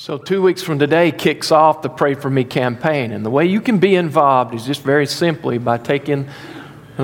So, two weeks from today kicks off the Pray For Me campaign. And the way you can be involved is just very simply by taking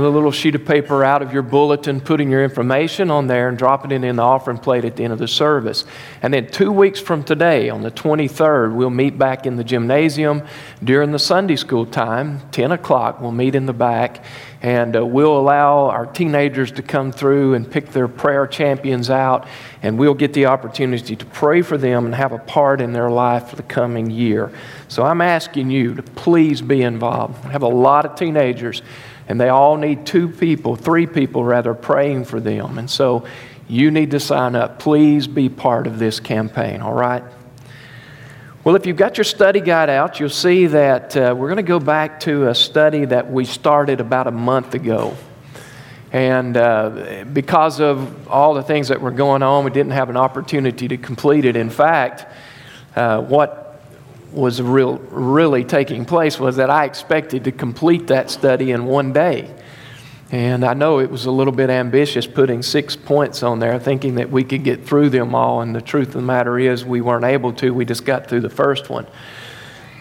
a little sheet of paper out of your bulletin, putting your information on there, and dropping it in the offering plate at the end of the service. And then, two weeks from today, on the 23rd, we'll meet back in the gymnasium during the Sunday school time, 10 o'clock. We'll meet in the back, and uh, we'll allow our teenagers to come through and pick their prayer champions out, and we'll get the opportunity to pray for them and have a part in their life for the coming year. So, I'm asking you to please be involved. I have a lot of teenagers and they all need two people, three people rather, praying for them. And so you need to sign up. Please be part of this campaign, all right? Well, if you've got your study guide out, you'll see that uh, we're going to go back to a study that we started about a month ago. And uh, because of all the things that were going on, we didn't have an opportunity to complete it. In fact, uh, what was real, really taking place was that I expected to complete that study in one day. And I know it was a little bit ambitious putting six points on there, thinking that we could get through them all. And the truth of the matter is, we weren't able to. We just got through the first one.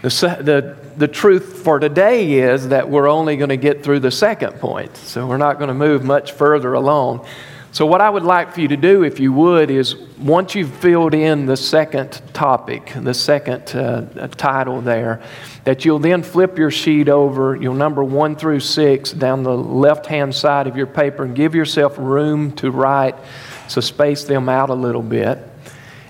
The, the, the truth for today is that we're only going to get through the second point. So we're not going to move much further along. So, what I would like for you to do, if you would, is once you've filled in the second topic, the second uh, title there, that you'll then flip your sheet over, you'll number one through six down the left hand side of your paper and give yourself room to write, so space them out a little bit.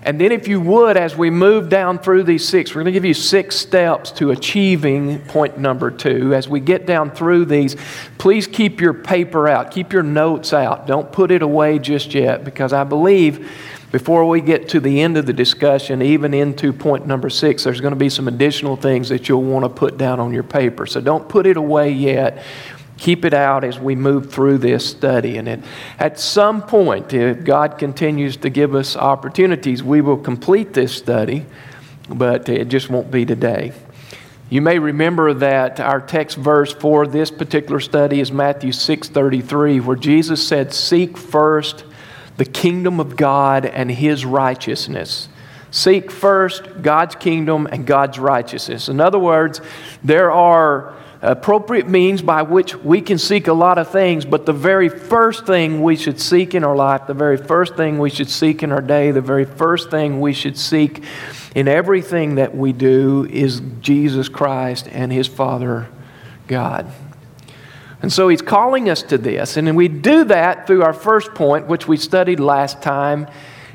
And then, if you would, as we move down through these six, we're going to give you six steps to achieving point number two. As we get down through these, please keep your paper out, keep your notes out. Don't put it away just yet, because I believe before we get to the end of the discussion, even into point number six, there's going to be some additional things that you'll want to put down on your paper. So don't put it away yet keep it out as we move through this study. And it, at some point, if God continues to give us opportunities, we will complete this study, but it just won't be today. You may remember that our text verse for this particular study is Matthew 6:33 where Jesus said seek first the kingdom of God and his righteousness. Seek first God's kingdom and God's righteousness. In other words, there are appropriate means by which we can seek a lot of things, but the very first thing we should seek in our life, the very first thing we should seek in our day, the very first thing we should seek in everything that we do is Jesus Christ and His Father God. And so He's calling us to this, and we do that through our first point, which we studied last time.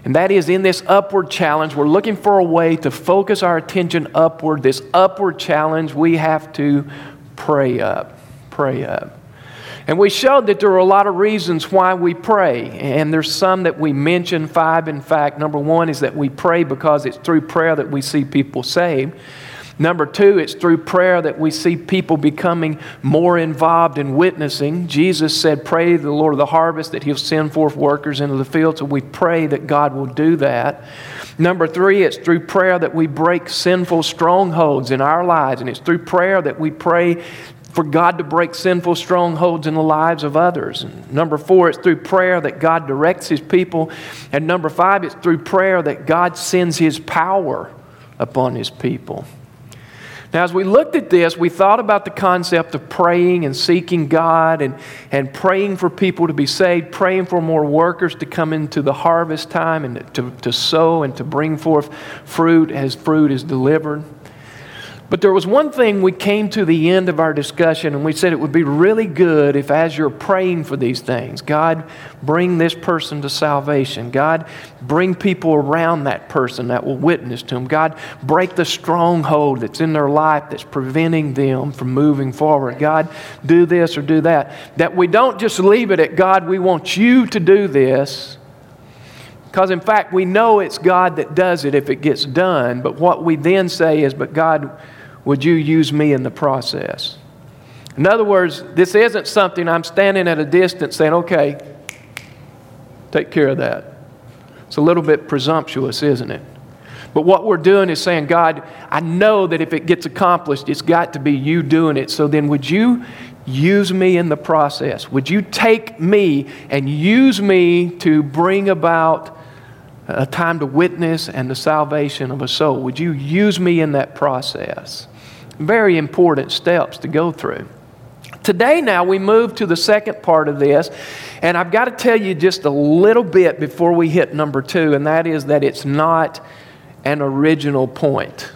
And that is in this upward challenge, we're looking for a way to focus our attention upward. This upward challenge, we have to pray up. Pray up. And we showed that there are a lot of reasons why we pray. And there's some that we mention, five in fact. Number one is that we pray because it's through prayer that we see people saved. Number two, it's through prayer that we see people becoming more involved in witnessing. Jesus said, Pray the Lord of the harvest that He'll send forth workers into the field. So we pray that God will do that. Number three, it's through prayer that we break sinful strongholds in our lives. And it's through prayer that we pray for God to break sinful strongholds in the lives of others. And number four, it's through prayer that God directs His people. And number five, it's through prayer that God sends His power upon His people. Now, as we looked at this, we thought about the concept of praying and seeking God and, and praying for people to be saved, praying for more workers to come into the harvest time and to, to sow and to bring forth fruit as fruit is delivered. But there was one thing we came to the end of our discussion, and we said it would be really good if, as you're praying for these things, God, bring this person to salvation. God, bring people around that person that will witness to them. God, break the stronghold that's in their life that's preventing them from moving forward. God, do this or do that. That we don't just leave it at God, we want you to do this. Because, in fact, we know it's God that does it if it gets done. But what we then say is, but God, would you use me in the process? In other words, this isn't something I'm standing at a distance saying, okay, take care of that. It's a little bit presumptuous, isn't it? But what we're doing is saying, God, I know that if it gets accomplished, it's got to be you doing it. So then, would you use me in the process? Would you take me and use me to bring about a time to witness and the salvation of a soul. Would you use me in that process? Very important steps to go through. Today, now, we move to the second part of this, and I've got to tell you just a little bit before we hit number two, and that is that it's not an original point.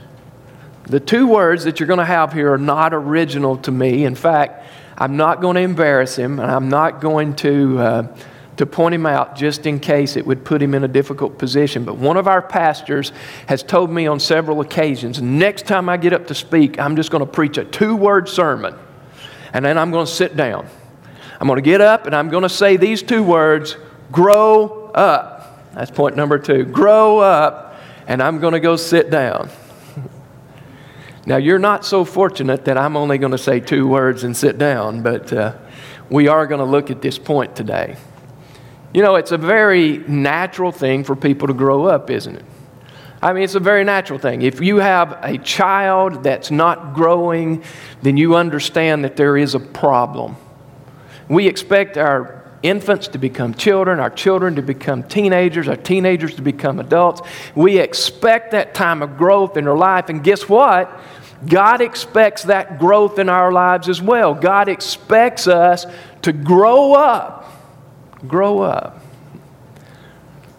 The two words that you're going to have here are not original to me. In fact, I'm not going to embarrass him, and I'm not going to. Uh, to point him out just in case it would put him in a difficult position. But one of our pastors has told me on several occasions next time I get up to speak, I'm just going to preach a two word sermon and then I'm going to sit down. I'm going to get up and I'm going to say these two words grow up. That's point number two. Grow up, and I'm going to go sit down. now, you're not so fortunate that I'm only going to say two words and sit down, but uh, we are going to look at this point today. You know, it's a very natural thing for people to grow up, isn't it? I mean, it's a very natural thing. If you have a child that's not growing, then you understand that there is a problem. We expect our infants to become children, our children to become teenagers, our teenagers to become adults. We expect that time of growth in their life, and guess what? God expects that growth in our lives as well. God expects us to grow up. Grow up.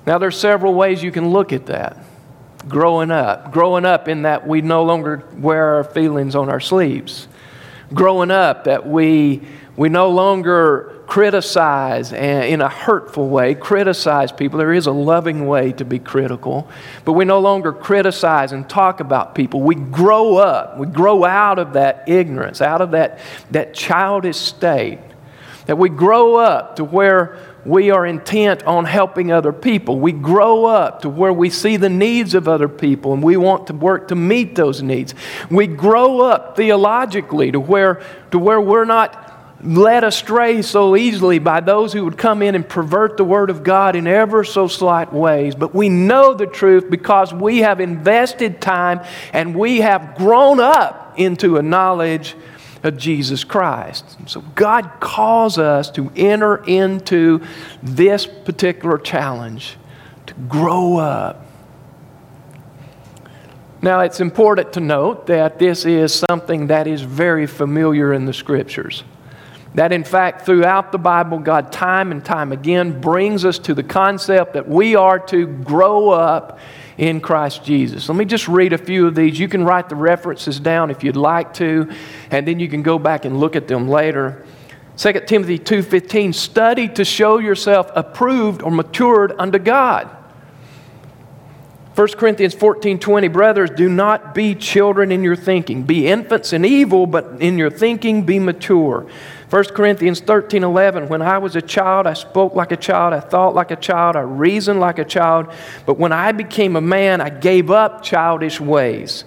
Now, there's several ways you can look at that growing up. Growing up in that we no longer wear our feelings on our sleeves. Growing up that we, we no longer criticize in a hurtful way, criticize people. There is a loving way to be critical, but we no longer criticize and talk about people. We grow up. We grow out of that ignorance, out of that, that childish state. That we grow up to where we are intent on helping other people. We grow up to where we see the needs of other people and we want to work to meet those needs. We grow up theologically to where, to where we're not led astray so easily by those who would come in and pervert the Word of God in ever so slight ways. But we know the truth because we have invested time and we have grown up into a knowledge of Jesus Christ. So God calls us to enter into this particular challenge, to grow up. Now, it's important to note that this is something that is very familiar in the Scriptures. That, in fact, throughout the Bible, God time and time again brings us to the concept that we are to grow up in Christ Jesus. Let me just read a few of these. You can write the references down if you'd like to, and then you can go back and look at them later. 2 Timothy 2:15 study to show yourself approved or matured unto God. 1 Corinthians 14:20 Brothers do not be children in your thinking be infants in evil but in your thinking be mature 1 Corinthians 13 11, when I was a child, I spoke like a child, I thought like a child, I reasoned like a child, but when I became a man, I gave up childish ways.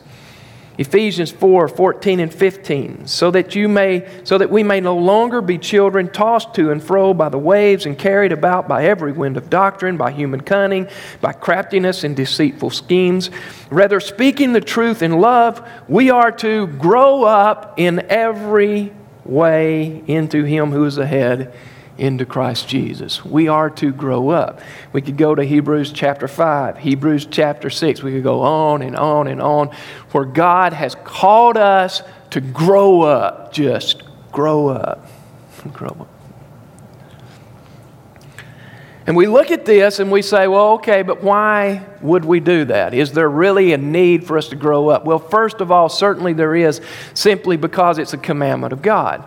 Ephesians 4 14 and 15, so that, you may, so that we may no longer be children tossed to and fro by the waves and carried about by every wind of doctrine, by human cunning, by craftiness and deceitful schemes. Rather, speaking the truth in love, we are to grow up in every way into Him who is the head, into Christ Jesus. We are to grow up. We could go to Hebrews chapter 5, Hebrews chapter 6. We could go on and on and on, where God has called us to grow up. Just grow up. Grow up. And we look at this and we say, well, okay, but why would we do that? Is there really a need for us to grow up? Well, first of all, certainly there is, simply because it's a commandment of God.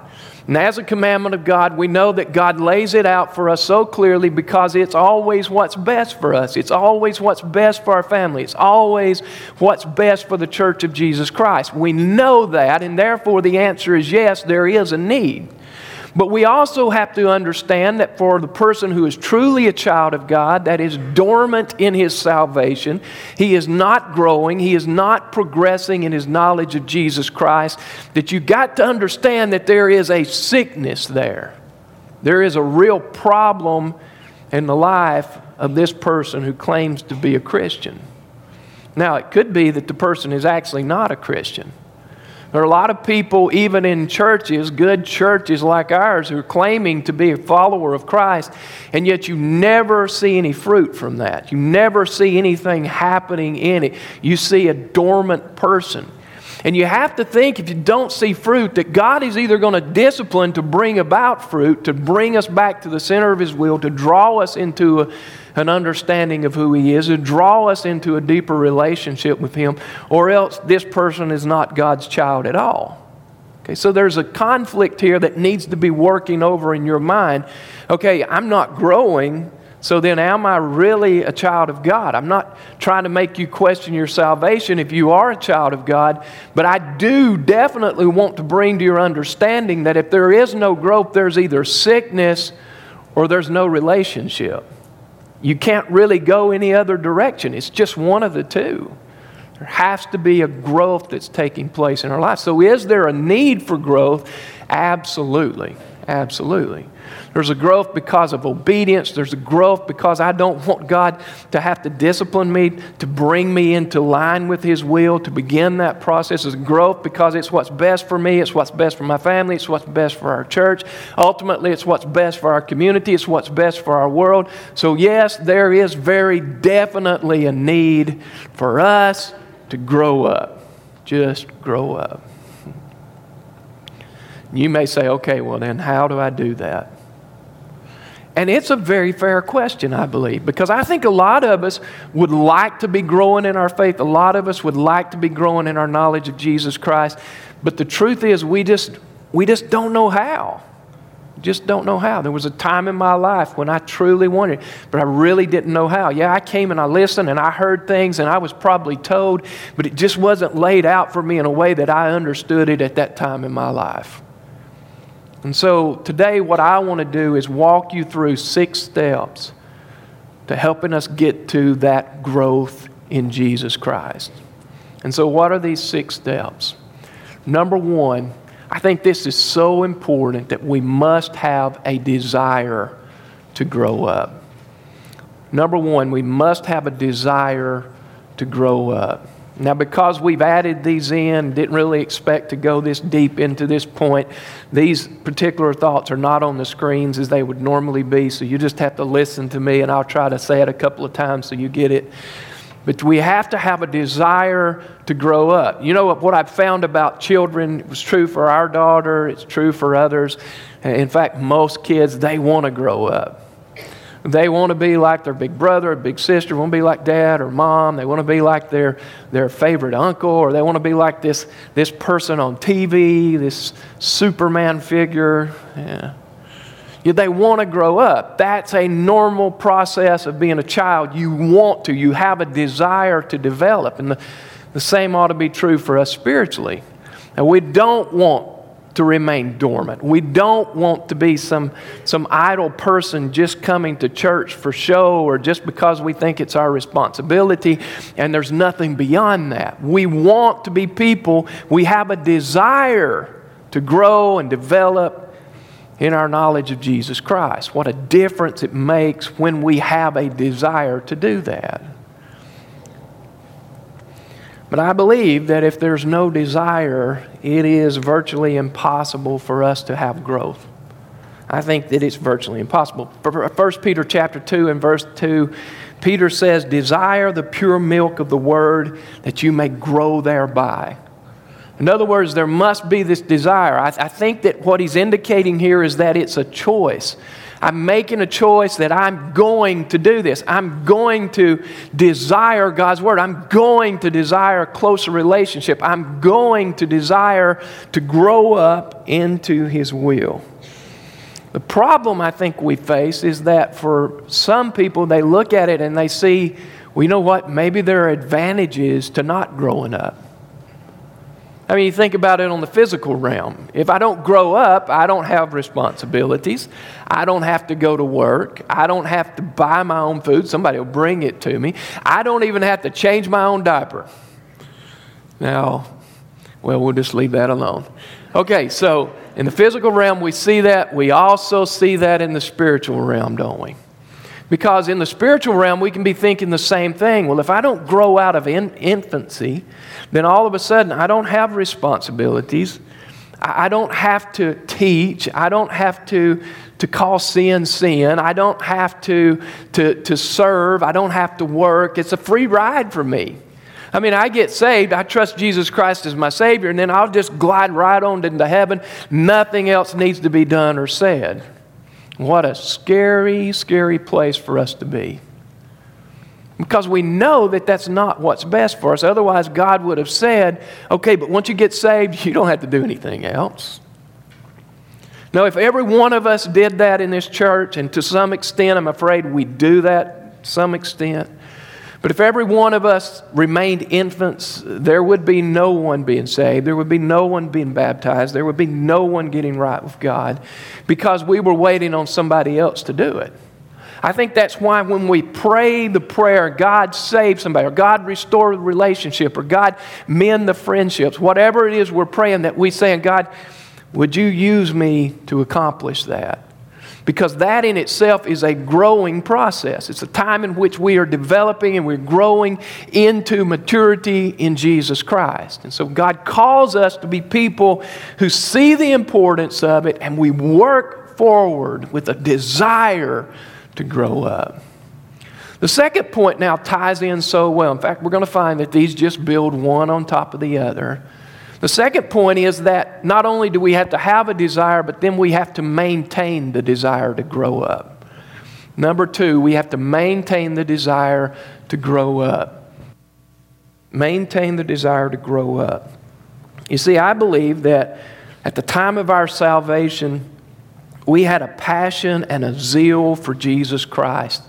And as a commandment of God, we know that God lays it out for us so clearly because it's always what's best for us. It's always what's best for our family. It's always what's best for the church of Jesus Christ. We know that, and therefore the answer is yes, there is a need. But we also have to understand that for the person who is truly a child of God, that is dormant in his salvation, he is not growing, he is not progressing in his knowledge of Jesus Christ, that you've got to understand that there is a sickness there. There is a real problem in the life of this person who claims to be a Christian. Now, it could be that the person is actually not a Christian. There are a lot of people, even in churches, good churches like ours, who are claiming to be a follower of Christ, and yet you never see any fruit from that. You never see anything happening in it. You see a dormant person. And you have to think, if you don't see fruit, that God is either going to discipline to bring about fruit, to bring us back to the center of His will, to draw us into a, an understanding of who He is, to draw us into a deeper relationship with Him, or else this person is not God's child at all. Okay, so there's a conflict here that needs to be working over in your mind. Okay, I'm not growing so then, am I really a child of God? I'm not trying to make you question your salvation if you are a child of God, but I do definitely want to bring to your understanding that if there is no growth, there's either sickness or there's no relationship. You can't really go any other direction, it's just one of the two. There has to be a growth that's taking place in our life. So, is there a need for growth? Absolutely. Absolutely. There's a growth because of obedience. There's a growth because I don't want God to have to discipline me, to bring me into line with His will, to begin that process. There's growth because it's what's best for me, it's what's best for my family, it's what's best for our church. Ultimately, it's what's best for our community, it's what's best for our world. So, yes, there is very definitely a need for us to grow up. Just grow up. You may say, okay, well, then how do I do that? And it's a very fair question, I believe, because I think a lot of us would like to be growing in our faith. A lot of us would like to be growing in our knowledge of Jesus Christ. But the truth is, we just, we just don't know how. Just don't know how. There was a time in my life when I truly wanted, but I really didn't know how. Yeah, I came and I listened and I heard things and I was probably told, but it just wasn't laid out for me in a way that I understood it at that time in my life. And so today, what I want to do is walk you through six steps to helping us get to that growth in Jesus Christ. And so, what are these six steps? Number one, I think this is so important that we must have a desire to grow up. Number one, we must have a desire to grow up. Now, because we've added these in, didn't really expect to go this deep into this point, these particular thoughts are not on the screens as they would normally be, so you just have to listen to me, and I'll try to say it a couple of times so you get it. But we have to have a desire to grow up. You know what, what I've found about children was true for our daughter, it's true for others. In fact, most kids, they want to grow up. They want to be like their big brother or big sister, want to be like dad or mom. They want to be like their, their favorite uncle, or they want to be like this, this person on TV, this Superman figure. Yeah. They want to grow up. That's a normal process of being a child. You want to, you have a desire to develop. And the, the same ought to be true for us spiritually. And we don't want to remain dormant. We don't want to be some, some idle person just coming to church for show or just because we think it's our responsibility, and there's nothing beyond that. We want to be people, we have a desire to grow and develop in our knowledge of Jesus Christ. What a difference it makes when we have a desire to do that. But I believe that if there's no desire, it is virtually impossible for us to have growth. I think that it's virtually impossible. 1 Peter chapter 2 and verse 2, Peter says, Desire the pure milk of the word that you may grow thereby. In other words, there must be this desire. I, I think that what he's indicating here is that it's a choice. I'm making a choice that I'm going to do this. I'm going to desire God's Word. I'm going to desire a closer relationship. I'm going to desire to grow up into His will. The problem I think we face is that for some people, they look at it and they see, well, you know what? Maybe there are advantages to not growing up. I mean, you think about it on the physical realm. If I don't grow up, I don't have responsibilities. I don't have to go to work. I don't have to buy my own food. Somebody will bring it to me. I don't even have to change my own diaper. Now, well, we'll just leave that alone. Okay, so in the physical realm, we see that. We also see that in the spiritual realm, don't we? Because in the spiritual realm, we can be thinking the same thing. Well, if I don't grow out of in- infancy, then all of a sudden I don't have responsibilities. I, I don't have to teach. I don't have to, to call sin sin. I don't have to, to, to serve. I don't have to work. It's a free ride for me. I mean, I get saved, I trust Jesus Christ as my Savior, and then I'll just glide right on into heaven. Nothing else needs to be done or said. What a scary, scary place for us to be. Because we know that that's not what's best for us. Otherwise, God would have said, okay, but once you get saved, you don't have to do anything else. Now, if every one of us did that in this church, and to some extent, I'm afraid we do that some extent, but if every one of us remained infants, there would be no one being saved. There would be no one being baptized. There would be no one getting right with God because we were waiting on somebody else to do it. I think that's why when we pray the prayer, God save somebody, or God restore the relationship, or God mend the friendships, whatever it is we're praying, that we saying, God, would you use me to accomplish that? Because that in itself is a growing process. It's a time in which we are developing and we're growing into maturity in Jesus Christ. And so God calls us to be people who see the importance of it and we work forward with a desire to grow up. The second point now ties in so well. In fact, we're going to find that these just build one on top of the other. The second point is that not only do we have to have a desire, but then we have to maintain the desire to grow up. Number two, we have to maintain the desire to grow up. Maintain the desire to grow up. You see, I believe that at the time of our salvation, we had a passion and a zeal for Jesus Christ.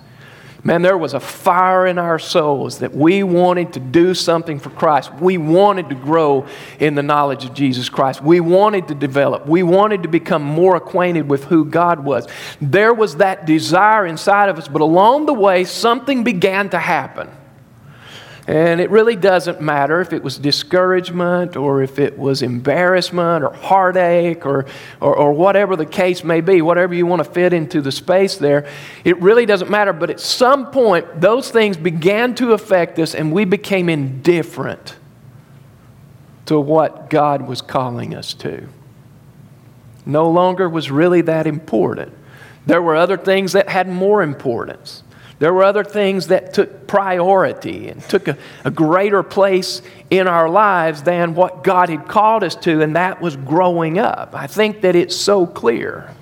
Man, there was a fire in our souls that we wanted to do something for Christ. We wanted to grow in the knowledge of Jesus Christ. We wanted to develop. We wanted to become more acquainted with who God was. There was that desire inside of us, but along the way, something began to happen. And it really doesn't matter if it was discouragement or if it was embarrassment or heartache or, or, or, whatever the case may be, whatever you want to fit into the space there. It really doesn't matter. But at some point, those things began to affect us and we became indifferent to what God was calling us to. No longer was really that important. There were other things that had more importance. There were other things that took priority and took a, a, greater place in our lives than what God had called us to, and that was growing up. I think that it's so clear.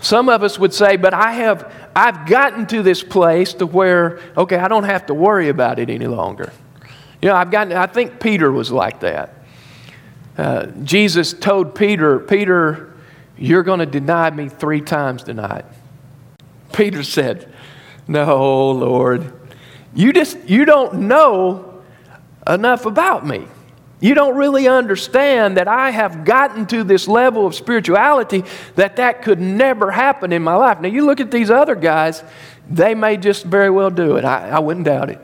Some of us would say, but I have I've gotten to this place to where, okay, I don't have to worry about it any longer. You know, I've gotten, I think Peter was like that. Uh, Jesus told Peter, Peter, you're going to deny me three times tonight. Peter said, no, Lord. You just you don't know enough about me. You don't really understand that I have gotten to this level of spirituality that that could never happen in my life. Now, you look at these other guys, they may just very well do it. I, I wouldn't doubt it.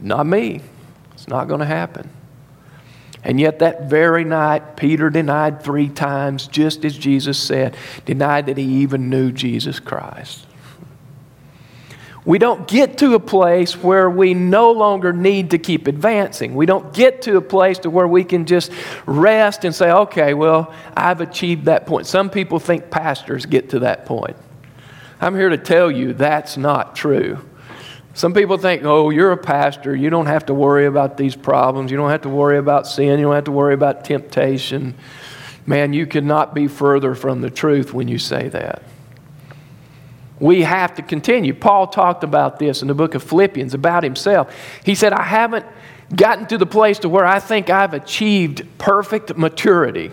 Not me. It's not going to happen. And yet, that very night, Peter denied three times, just as Jesus said, denied that he even knew Jesus Christ. We don't get to a place where we no longer need to keep advancing. We don't get to a place to where we can just rest and say, okay, well, I've achieved that point. Some people think pastors get to that point. I'm here to tell you that's not true. Some people think, oh, you're a pastor. You don't have to worry about these problems. You don't have to worry about sin. You don't have to worry about temptation. Man, you cannot be further from the truth when you say that we have to continue. Paul talked about this in the book of Philippians about himself. He said, I haven't gotten to the place to where I think I've achieved perfect maturity.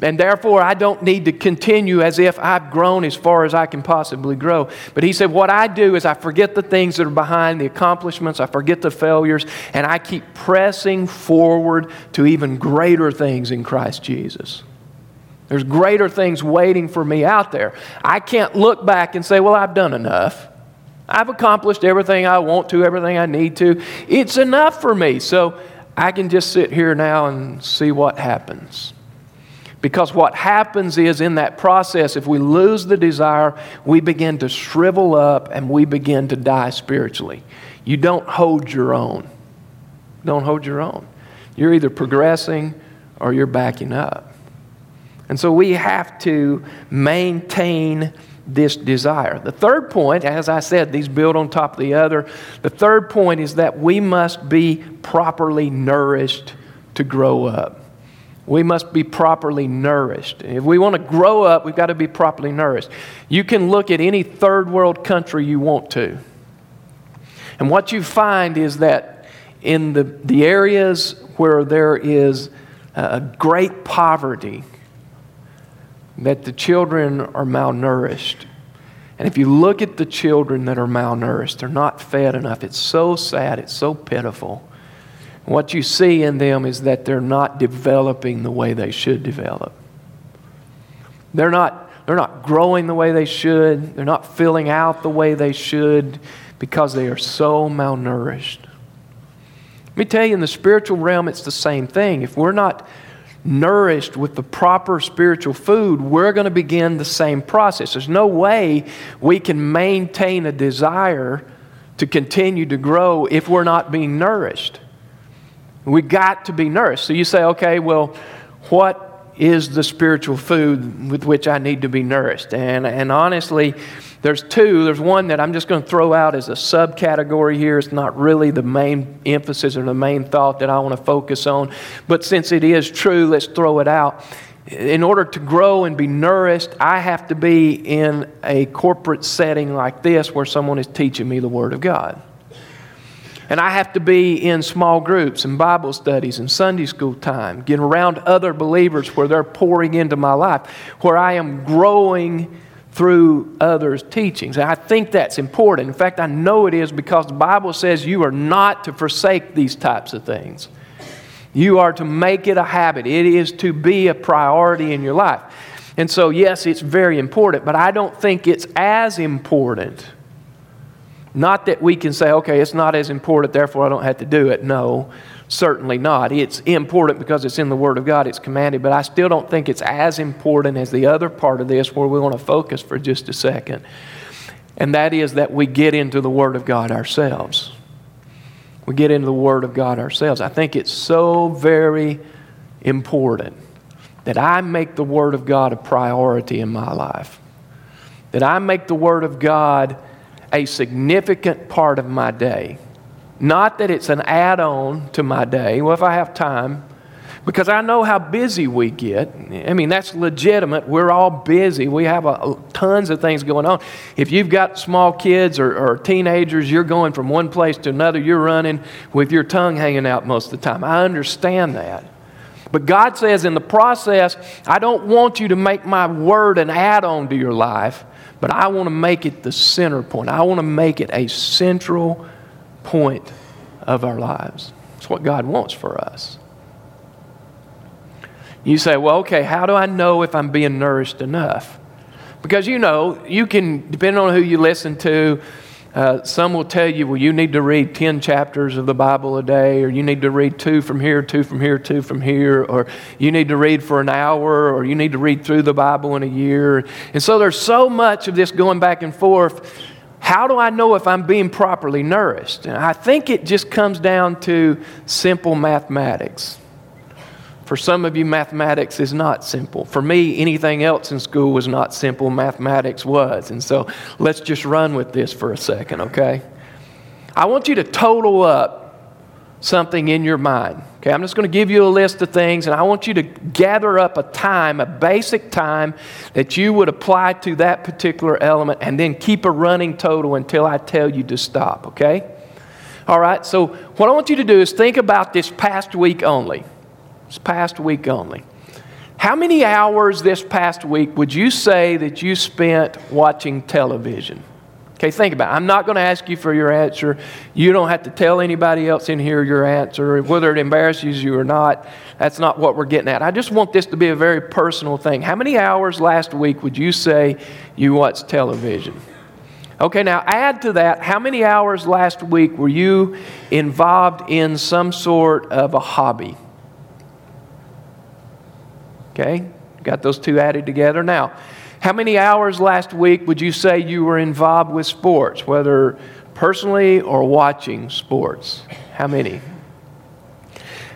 And therefore, I don't need to continue as if I've grown as far as I can possibly grow. But he said, What I do is I forget the things that are behind the accomplishments, I forget the failures, and I keep pressing forward to even greater things in Christ Jesus. There's greater things waiting for me out there. I can't look back and say, well, I've done enough. I've accomplished everything I want to, everything I need to. It's enough for me. So I can just sit here now and see what happens. Because what happens is in that process, if we lose the desire, we begin to shrivel up and we begin to die spiritually. You don't hold your own. Don't hold your own. You're either progressing or you're backing up. And so we have to maintain this desire. The third point, as I said, these build on top of the other. The third point is that we must be properly nourished to grow up. We must be properly nourished. If we want to grow up, we've got to be properly nourished. You can look at any third world country you want to. And what you find is that in the, the areas where there is a great poverty, that the children are malnourished. And if you look at the children that are malnourished, they're not fed enough. It's so sad, it's so pitiful. What you see in them is that they're not developing the way they should develop. They're not, they're not growing the way they should. They're not filling out the way they should because they are so malnourished. Let me tell you, in the spiritual realm, it's the same thing. If we're not nourished with the proper spiritual food, we're going to begin the same process. There's no way we can maintain a desire to continue to grow if we're not being nourished. We got to be nourished. So you say, okay, well, what is the spiritual food with which I need to be nourished? And, and honestly, there's two. There's one that I'm just going to throw out as a subcategory here. It's not really the main emphasis or the main thought that I want to focus on. But since it is true, let's throw it out. In order to grow and be nourished, I have to be in a corporate setting like this where someone is teaching me the Word of God. And I have to be in small groups and Bible studies and Sunday school time, getting around other believers where they're pouring into my life, where I am growing through others' teachings. And I think that's important. In fact, I know it is because the Bible says you are not to forsake these types of things. You are to make it a habit, it is to be a priority in your life. And so, yes, it's very important, but I don't think it's as important not that we can say, okay, it's not as important, therefore I don't have to do it. No, certainly not. It's important because it's in the Word of God, it's commanded, but I still don't think it's as important as the other part of this where we want to focus for just a second. And that is that we get into the Word of God ourselves. We get into the Word of God ourselves. I think it's so very important that I make the Word of God a priority in my life. That I make the Word of God a significant part of my day. Not that it's an add on to my day. Well, if I have time, because I know how busy we get. I mean, that's legitimate. We're all busy. We have a, tons of things going on. If you've got small kids or, or, teenagers, you're going from one place to another. You're running with your tongue hanging out most of the time. I understand that. But God says in the process, I don't want you to make my word an add on to your life. But I want to make it the center point. I want to make it a central point of our lives. It's what God wants for us. You say, well, okay, how do I know if I'm being nourished enough? Because you know, you can, depending on who you listen to, uh, some will tell you, well, you need to read 10 chapters of the Bible a day, or you need to read two from here, two from here, two from here, or you need to read for an hour, or you need to read through the Bible in a year. And so there's so much of this going back and forth. How do I know if I'm being properly nourished? And I think it just comes down to simple mathematics. For some of you, mathematics is not simple. For me, anything else in school was not simple. Mathematics was. And so let's just run with this for a second, okay? I want you to total up something in your mind. Okay, I'm just going to give you a list of things, and I want you to gather up a time, a basic time that you would apply to that particular element, and then keep a running total until I tell you to stop, okay? All right, so what I want you to do is think about this past week only this past week only. How many hours this past week would you say that you spent watching television? Okay, think about it. I'm not going to ask you for your answer. You don't have to tell anybody else in here your answer, whether it embarrasses you or not. That's not what we're getting at. I just want this to be a very personal thing. How many hours last week would you say you watched television? Okay, now add to that, how many hours last week were you involved in some sort of a hobby? Okay? Got those two added together. Now, how many hours last week would you say you were involved with sports, whether personally or watching sports? How many?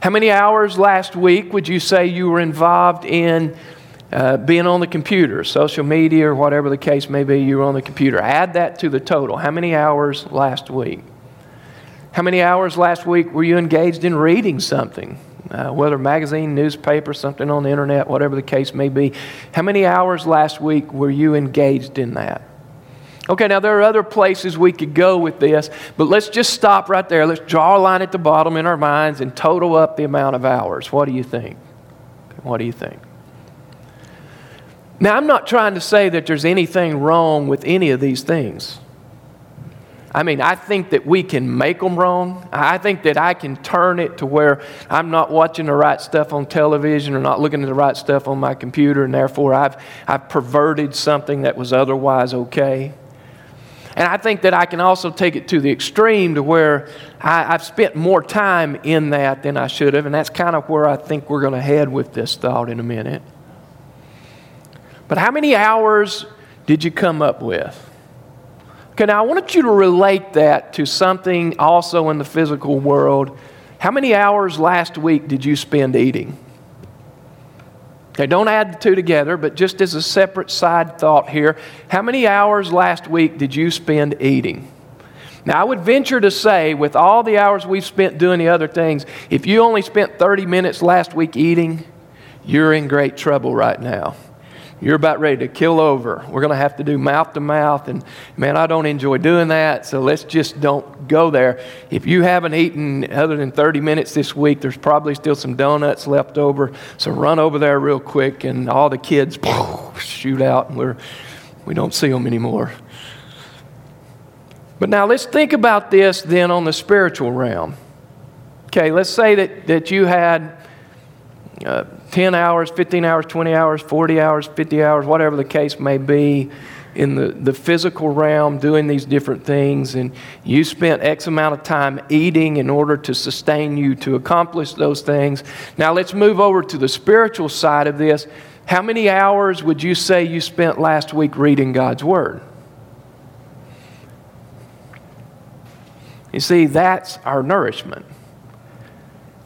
How many hours last week would you say you were involved in uh, being on the computer, social media, or whatever the case may be, you were on the computer? Add that to the total. How many hours last week? How many hours last week were you engaged in reading something? Uh, whether magazine, newspaper, something on the internet, whatever the case may be. How many hours last week were you engaged in that? Okay, now there are other places we could go with this, but let's just stop right there. Let's draw a line at the bottom in our minds and total up the amount of hours. What do you think? What do you think? Now, I'm not trying to say that there's anything wrong with any of these things. I mean, I think that we can make them wrong. I think that I can turn it to where I'm not watching the right stuff on television or not looking at the right stuff on my computer, and therefore I've, I've perverted something that was otherwise okay. And I think that I can also take it to the extreme to where I, have spent more time in that than I should have. And that's kind of where I think we're going to head with this thought in a minute. But how many hours did you come up with? Okay, now I want you to relate that to something also in the physical world. How many hours last week did you spend eating? Okay, don't add the two together, but just as a separate side thought here, how many hours last week did you spend eating? Now, I would venture to say, with all the hours we've spent doing the other things, if you only spent 30 minutes last week eating, you're in great trouble right now you're about ready to kill over. We're going to have to do mouth to mouth. And man, I don't enjoy doing that. So let's just don't go there. If you haven't eaten other than 30 minutes this week, there's probably still some donuts left over. So run over there real quick, and all the kids shoot out, and we're, we don't see them anymore. But now let's think about this then on the spiritual realm. Okay, let's say that, that you had. Uh, 10 hours, 15 hours, 20 hours, 40 hours, 50 hours, whatever the case may be, in the, the physical realm doing these different things, and you spent X amount of time eating in order to sustain you to accomplish those things. Now let's move over to the spiritual side of this. How many hours would you say you spent last week reading God's Word? You see, that's our nourishment.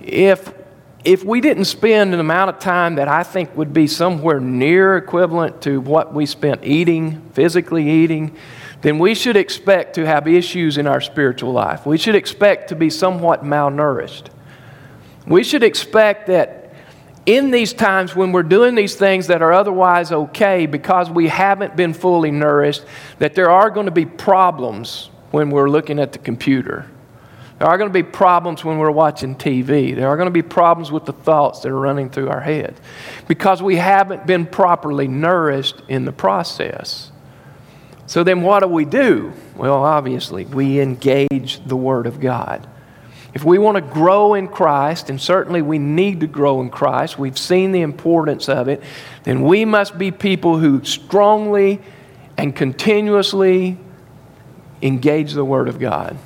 If if we didn't spend an amount of time that I think would be somewhere near equivalent to what we spent eating, physically eating, then we should expect to have issues in our spiritual life. We should expect to be somewhat malnourished. We should expect that in these times when we're doing these things that are otherwise okay because we haven't been fully nourished, that there are going to be problems when we're looking at the computer there are going to be problems when we're watching TV. There are going to be problems with the thoughts that are running through our heads because we haven't been properly nourished in the process. So then, what do we do? Well, obviously, we engage the Word of God. If we want to grow in Christ, and certainly we need to grow in Christ, we've seen the importance of it, then we must be people who strongly and continuously engage the Word of God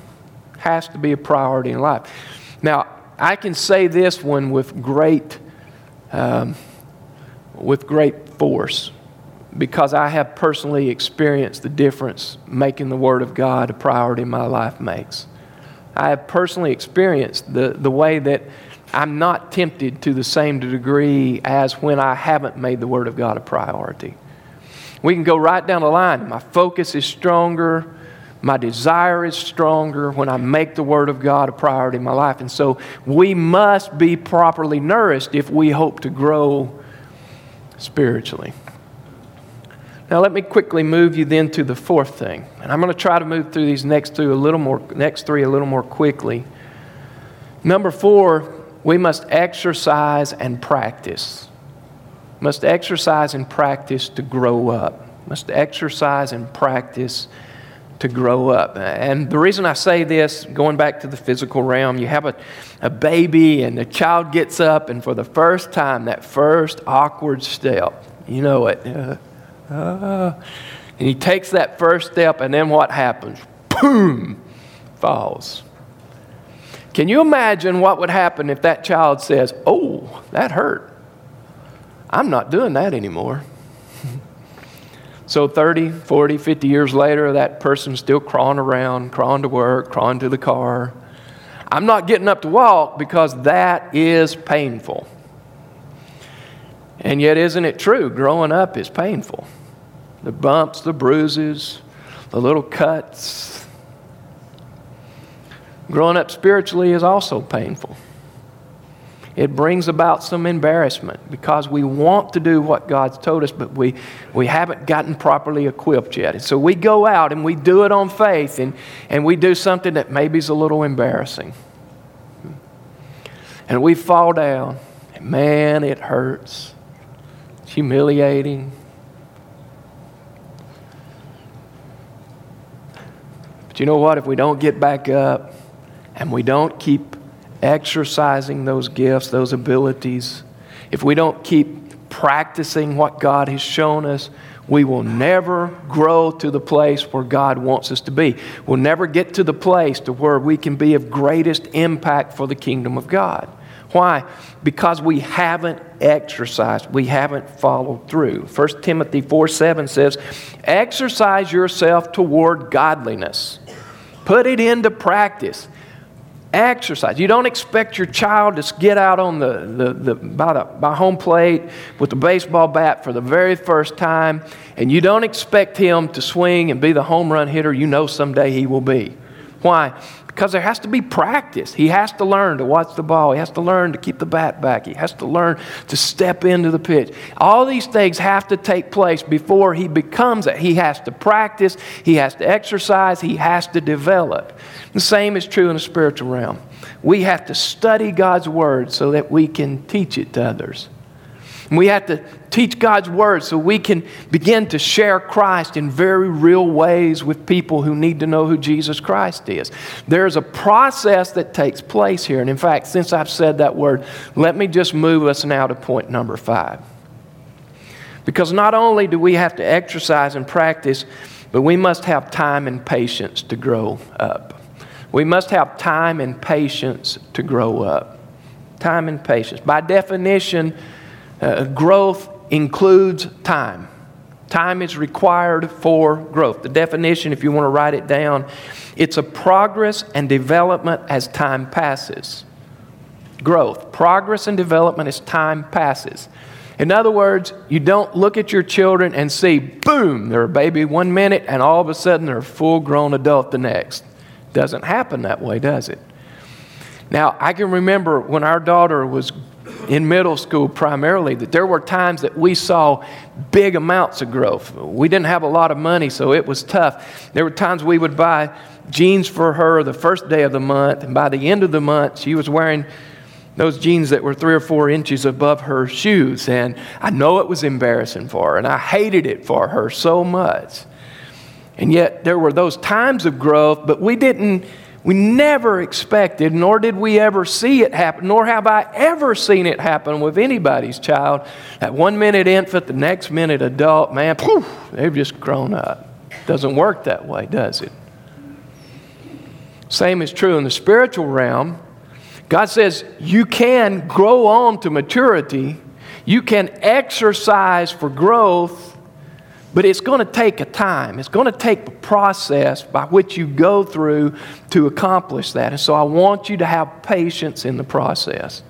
has to be a priority in life. Now, I can say this one with great, um, with great force because I have personally experienced the difference making the Word of God a priority in my life makes. I have personally experienced the, the way that I'm not tempted to the same degree as when I haven't made the Word of God a priority. We can go right down the line. My focus is stronger. My desire is stronger when I make the Word of God a priority in my life. And so we must be properly nourished if we hope to grow spiritually. Now, let me quickly move you then to the fourth thing. And I'm going to try to move through these next two a little more, next three a little more quickly. Number four, we must exercise and practice. Must exercise and practice to grow up. Must exercise and practice to grow up. And the reason I say this, going back to the physical realm, you have a, a baby and the child gets up, and for the first time, that first awkward step, you know it. Uh, uh, and he takes that first step, and then what happens? Boom! Falls. Can you imagine what would happen if that child says, Oh, that hurt? I'm not doing that anymore. So 30, 40, 50 years later, that person's still crawling around, crawling to work, crawling to the car. I'm not getting up to walk because that is painful. And yet, isn't it true? Growing up is painful. The bumps, the bruises, the little cuts. Growing up spiritually is also painful. It brings about some embarrassment because we want to do what God's told us, but we, we haven't gotten properly equipped yet. And so we go out and we do it on faith and, and we do something that maybe is a little embarrassing. And we fall down. And man, it hurts. It's humiliating. But you know what? If we don't get back up and we don't keep exercising those gifts, those abilities, if we don't keep practicing what God has shown us, we will never grow to the place where God wants us to be. We'll never get to the place to where we can be of greatest impact for the kingdom of God. Why? Because we haven't exercised, we haven't followed through. 1 Timothy 4 7 says, Exercise yourself toward godliness, put it into practice. Exercise. You don't expect your child to get out on the, the, the, by, the by home plate with the baseball bat for the very first time, and you don't expect him to swing and be the home run hitter you know someday he will be. Why? Because there has to be practice. He has to learn to watch the ball. He has to learn to keep the bat back. He has to learn to step into the pitch. All these things have to take place before he becomes it. He has to practice, he has to exercise, he has to develop. The same is true in the spiritual realm. We have to study God's word so that we can teach it to others. We have to teach God's word so we can begin to share Christ in very real ways with people who need to know who Jesus Christ is. There's a process that takes place here. And in fact, since I've said that word, let me just move us now to point number five. Because not only do we have to exercise and practice, but we must have time and patience to grow up. We must have time and patience to grow up. Time and patience. By definition, uh, growth includes time. Time is required for growth. The definition, if you want to write it down, it's a progress and development as time passes. Growth, progress and development as time passes. In other words, you don't look at your children and see, boom, they're a baby one minute and all of a sudden they're a full grown adult the next. Doesn't happen that way, does it? Now, I can remember when our daughter was in middle school primarily that there were times that we saw big amounts of growth. We didn't have a lot of money, so it was tough. There were times we would buy jeans for her the first day of the month, and by the end of the month, she was wearing those jeans that were three or four inches above her shoes. And I know it was embarrassing for her, and I hated it for her so much. And yet, there were those times of growth, but we didn't we never expected, nor did we ever see it happen, nor have I ever seen it happen with anybody's child. That one minute infant, the next minute adult, man, poof, they've just grown up. Doesn't work that way, does it? Same is true in the spiritual realm. God says you can grow on to maturity, you can exercise for growth but it's going to take a time. It's going to take a process by which you go through to accomplish that. And so I want you to have patience in the process.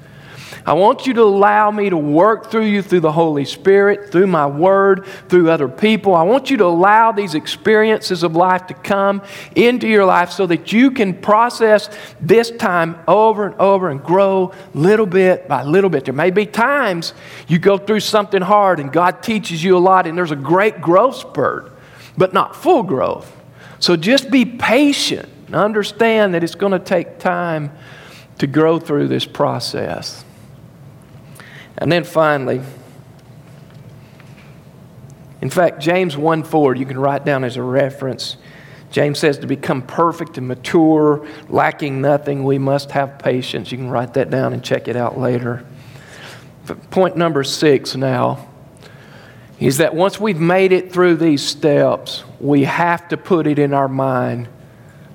I want you to allow me to work through you through the Holy Spirit, through my word, through other people. I want you to allow these experiences of life to come into your life so that you can process this time over and over and grow little bit by little bit. There may be times you go through something hard and God teaches you a lot and there's a great growth spurt, but not full growth. So just be patient and understand that it's going to take time to grow through this process. And then finally, in fact, James 1 4, you can write down as a reference. James says to become perfect and mature, lacking nothing, we must have patience. You can write that down and check it out later. Point number six now is that once we've made it through these steps, we have to put it in our mind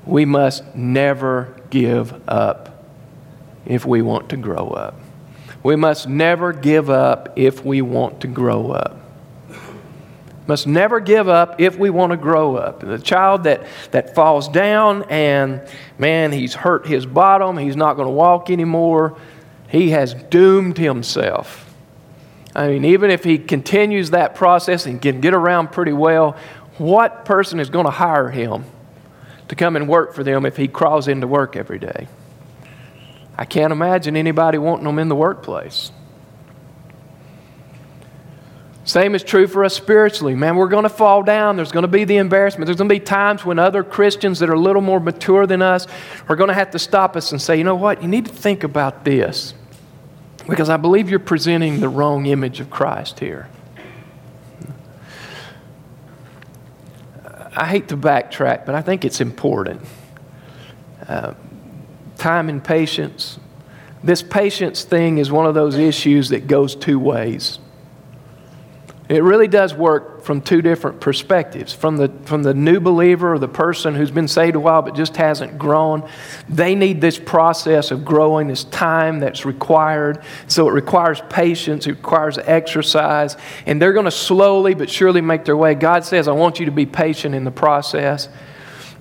we must never give up if we want to grow up. We must never give up if we want to grow up. Must never give up if we want to grow up. The child that, that falls down and, man, he's hurt his bottom, he's not going to walk anymore, he has doomed himself. I mean, even if he continues that process and can get around pretty well, what person is going to hire him to come and work for them if he crawls into work every day? I can't imagine anybody wanting them in the workplace. Same is true for us spiritually. Man, we're going to fall down. There's going to be the embarrassment. There's going to be times when other Christians that are a little more mature than us are going to have to stop us and say, you know what? You need to think about this. Because I believe you're presenting the wrong image of Christ here. I hate to backtrack, but I think it's important. Uh, time and patience. This patience thing is one of those issues that goes two ways. It really does work from two different perspectives. From the, from the new believer or the person who's been saved a while but just hasn't grown, they need this process of growing, this time that's required. So it requires patience, it requires exercise, and they're going to slowly but surely make their way. God says, I want you to be patient in the process.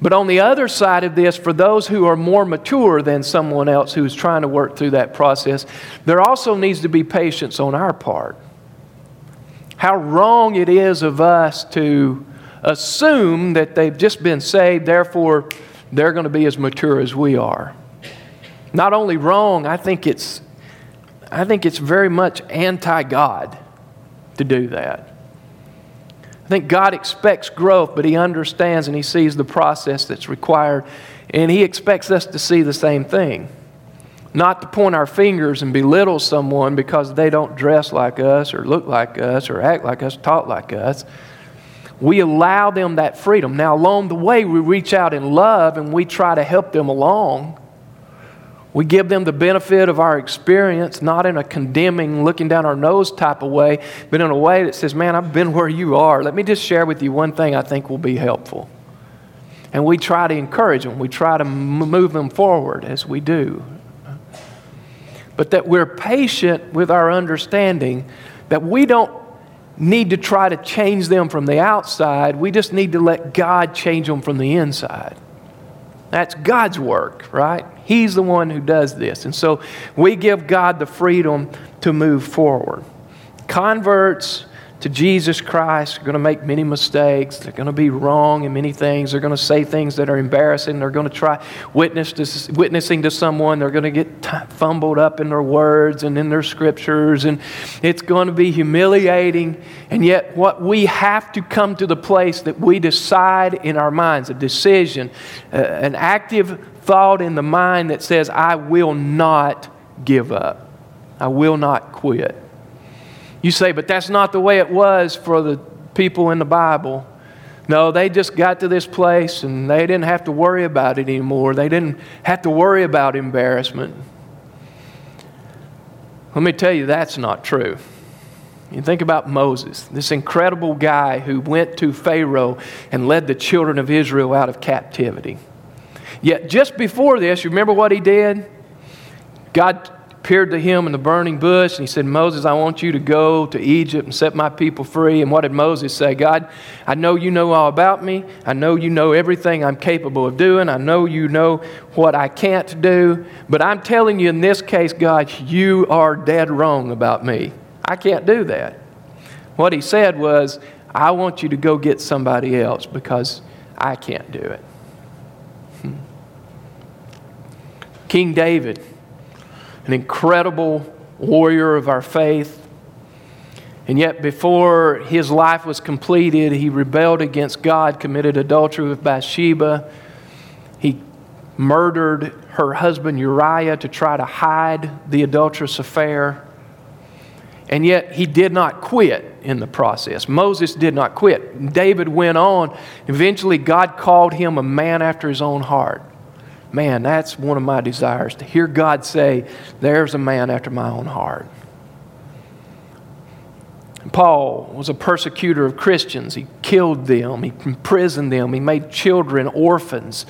But on the other side of this, for those who are more mature than someone else who's trying to work through that process, there also needs to be patience on our part how wrong it is of us to assume that they've just been saved, therefore they're going to be as mature as we are. Not only wrong, I think it's, I think it's very much anti God to do that. I think God expects growth, but He understands and He sees the process that's required, and He expects us to see the same thing not to point our fingers and belittle someone because they don't dress like us or look like us or act like us, talk like us. We allow them that freedom. Now, along the way, we reach out in love and we try to help them along. We give them the benefit of our experience, not in a condemning, looking down our nose type of way, but in a way that says, Man, I've been where you are. Let me just share with you one thing I think will be helpful. And we try to encourage them, we try to move them forward as we do but that we're patient with our understanding that we don't need to try to change them from the outside. We just need to let God change them from the inside. That's God's work, right? He's the one who does this. And so we give God the freedom to move forward. Converts to Jesus Christ are going to make many mistakes. They're going to be wrong in many things. They're going to say things that are embarrassing. They're going to try witness to, witnessing to someone. They're going to get t- fumbled up in their words and in their scriptures. And it's going to be humiliating. And yet, what we have to come to the place that we decide in our minds, a decision, uh, an active thought in the mind that says, I will not give up. I will not quit. You say, but that's not the way it was for the people in the Bible. No, they just got to this place and they didn't have to worry about it anymore. They didn't have to worry about embarrassment. Let me tell you, that's not true. You think about Moses, this incredible guy who went to Pharaoh and led the children of Israel out of captivity. Yet, just before this, you remember what he did? God appeared to him in the burning bush and he said, Moses, I want you to go to Egypt and set my people free. And what did Moses say? God, I know you know all about me. I know you know everything I'm capable of doing. I know you know what I can't do. But I'm telling you in this case, God, you are dead wrong about me. I can't do that. What he said was, I want you to go get somebody else because I can't do it. King David an incredible warrior of our faith. And yet, before his life was completed, he rebelled against God, committed adultery with Bathsheba. He murdered her husband Uriah to try to hide the adulterous affair. And yet, he did not quit in the process. Moses did not quit. David went on. Eventually, God called him a man after his own heart. Man, that's one of my desires to hear God say, There's a man after my own heart. Paul was a persecutor of Christians. He killed them, he imprisoned them, he made children orphans,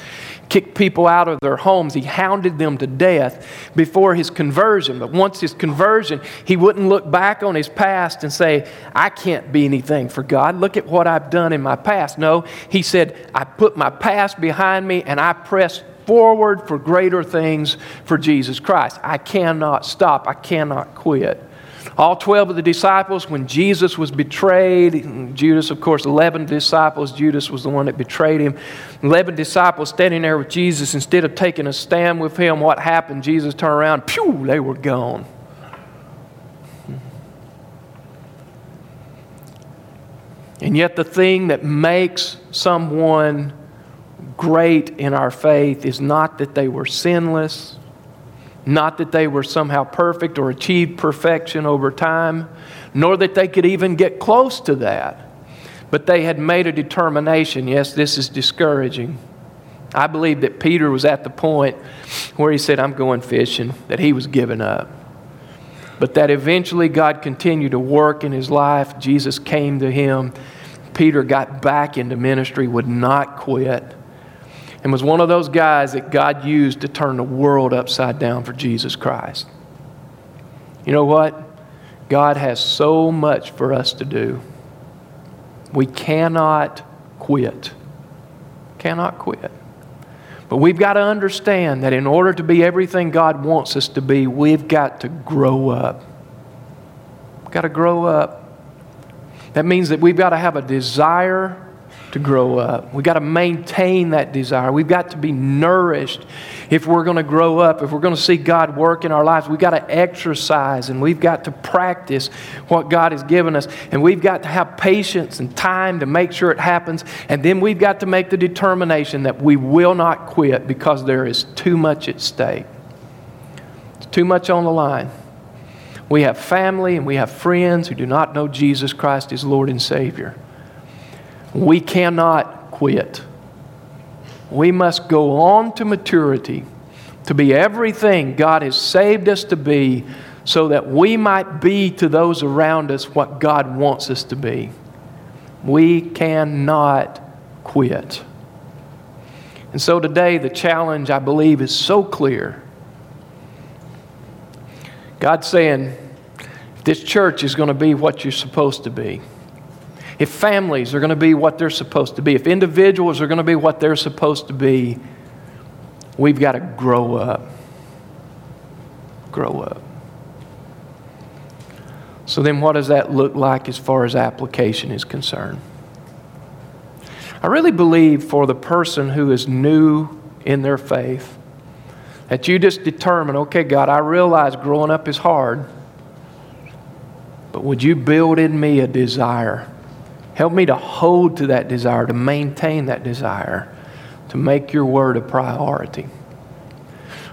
kicked people out of their homes, he hounded them to death before his conversion. But once his conversion, he wouldn't look back on his past and say, I can't be anything for God. Look at what I've done in my past. No, he said, I put my past behind me and I press forward for greater things for Jesus Christ. I cannot stop, I cannot quit. All 12 of the disciples, when Jesus was betrayed, Judas, of course, 11 disciples, Judas was the one that betrayed him. 11 disciples standing there with Jesus, instead of taking a stand with him, what happened? Jesus turned around, pew, they were gone. And yet, the thing that makes someone great in our faith is not that they were sinless, not that they were somehow perfect or achieved perfection over time, nor that they could even get close to that. But they had made a determination yes, this is discouraging. I believe that Peter was at the point where he said, I'm going fishing, that he was giving up. But that eventually God continued to work in his life. Jesus came to him. Peter got back into ministry, would not quit and was one of those guys that God used to turn the world upside down for Jesus Christ. You know what? God has so much for us to do. We cannot quit. Cannot quit. But we've got to understand that in order to be everything God wants us to be, we've got to grow up. We've got to grow up. That means that we've got to have a desire to grow up. We've got to maintain that desire. We've got to be nourished if we're going to grow up, if we're going to see God work in our lives. We've got to exercise and we've got to practice what God has given us. And we've got to have patience and time to make sure it happens. And then we've got to make the determination that we will not quit because there is too much at stake. It's too much on the line. We have family and we have friends who do not know Jesus Christ as Lord and Savior. We cannot quit. We must go on to maturity to be everything God has saved us to be so that we might be to those around us what God wants us to be. We cannot quit. And so today, the challenge, I believe, is so clear. God's saying, this church is going to be what you're supposed to be if families are going to be what they're supposed to be, if individuals are going to be what they're supposed to be, we've got to grow up. Grow up. So, then what does that look like as far as application is concerned? I really believe for the person who is new in their faith, that you just determine, okay, God, I realize growing up is hard, but would you build in me a desire Help me to hold to that desire, to maintain that desire, to make your word a priority.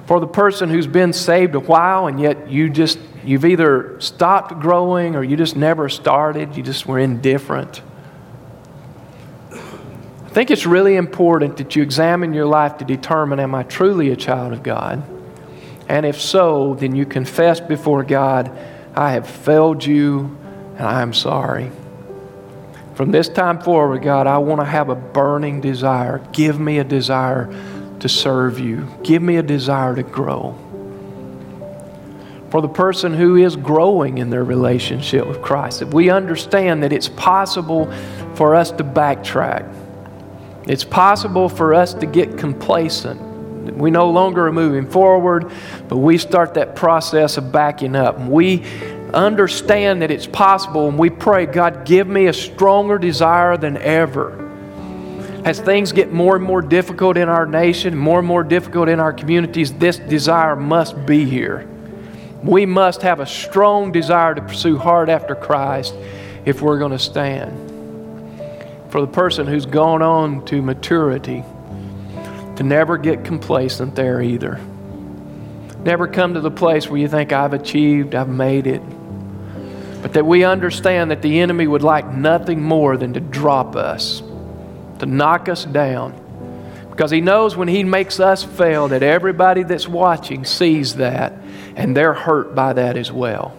For the person who's been saved a while and yet you just, you've either stopped growing or you just never started, you just were indifferent. I think it's really important that you examine your life to determine am I truly a child of God? And if so, then you confess before God, I have failed you and I am sorry. From this time forward, God, I want to have a burning desire. Give me a desire to serve you. Give me a desire to grow. For the person who is growing in their relationship with Christ, that we understand that it's possible for us to backtrack. It's possible for us to get complacent. We no longer are moving forward, but we start that process of backing up. We understand that it's possible and we pray, God, give me a stronger desire than ever. As things get more and more difficult in our nation, more and more difficult in our communities, this desire must be here. We must have a strong desire to pursue hard after Christ if we're going to stand. For the person who's gone on to maturity, to never get complacent there either. Never come to the place where you think, I've achieved, I've made it. But that we understand that the enemy would like nothing more than to drop us, to knock us down. Because he knows when he makes us fail that everybody that's watching sees that and they're hurt by that as well.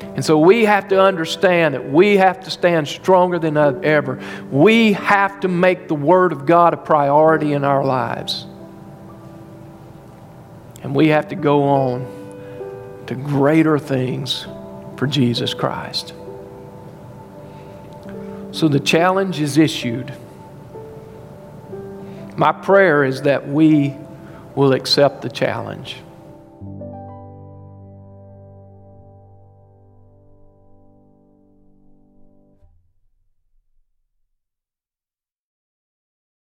And so we have to understand that we have to stand stronger than ever. We have to make the Word of God a priority in our lives. And we have to go on to greater things for Jesus Christ. So the challenge is issued. My prayer is that we will accept the challenge.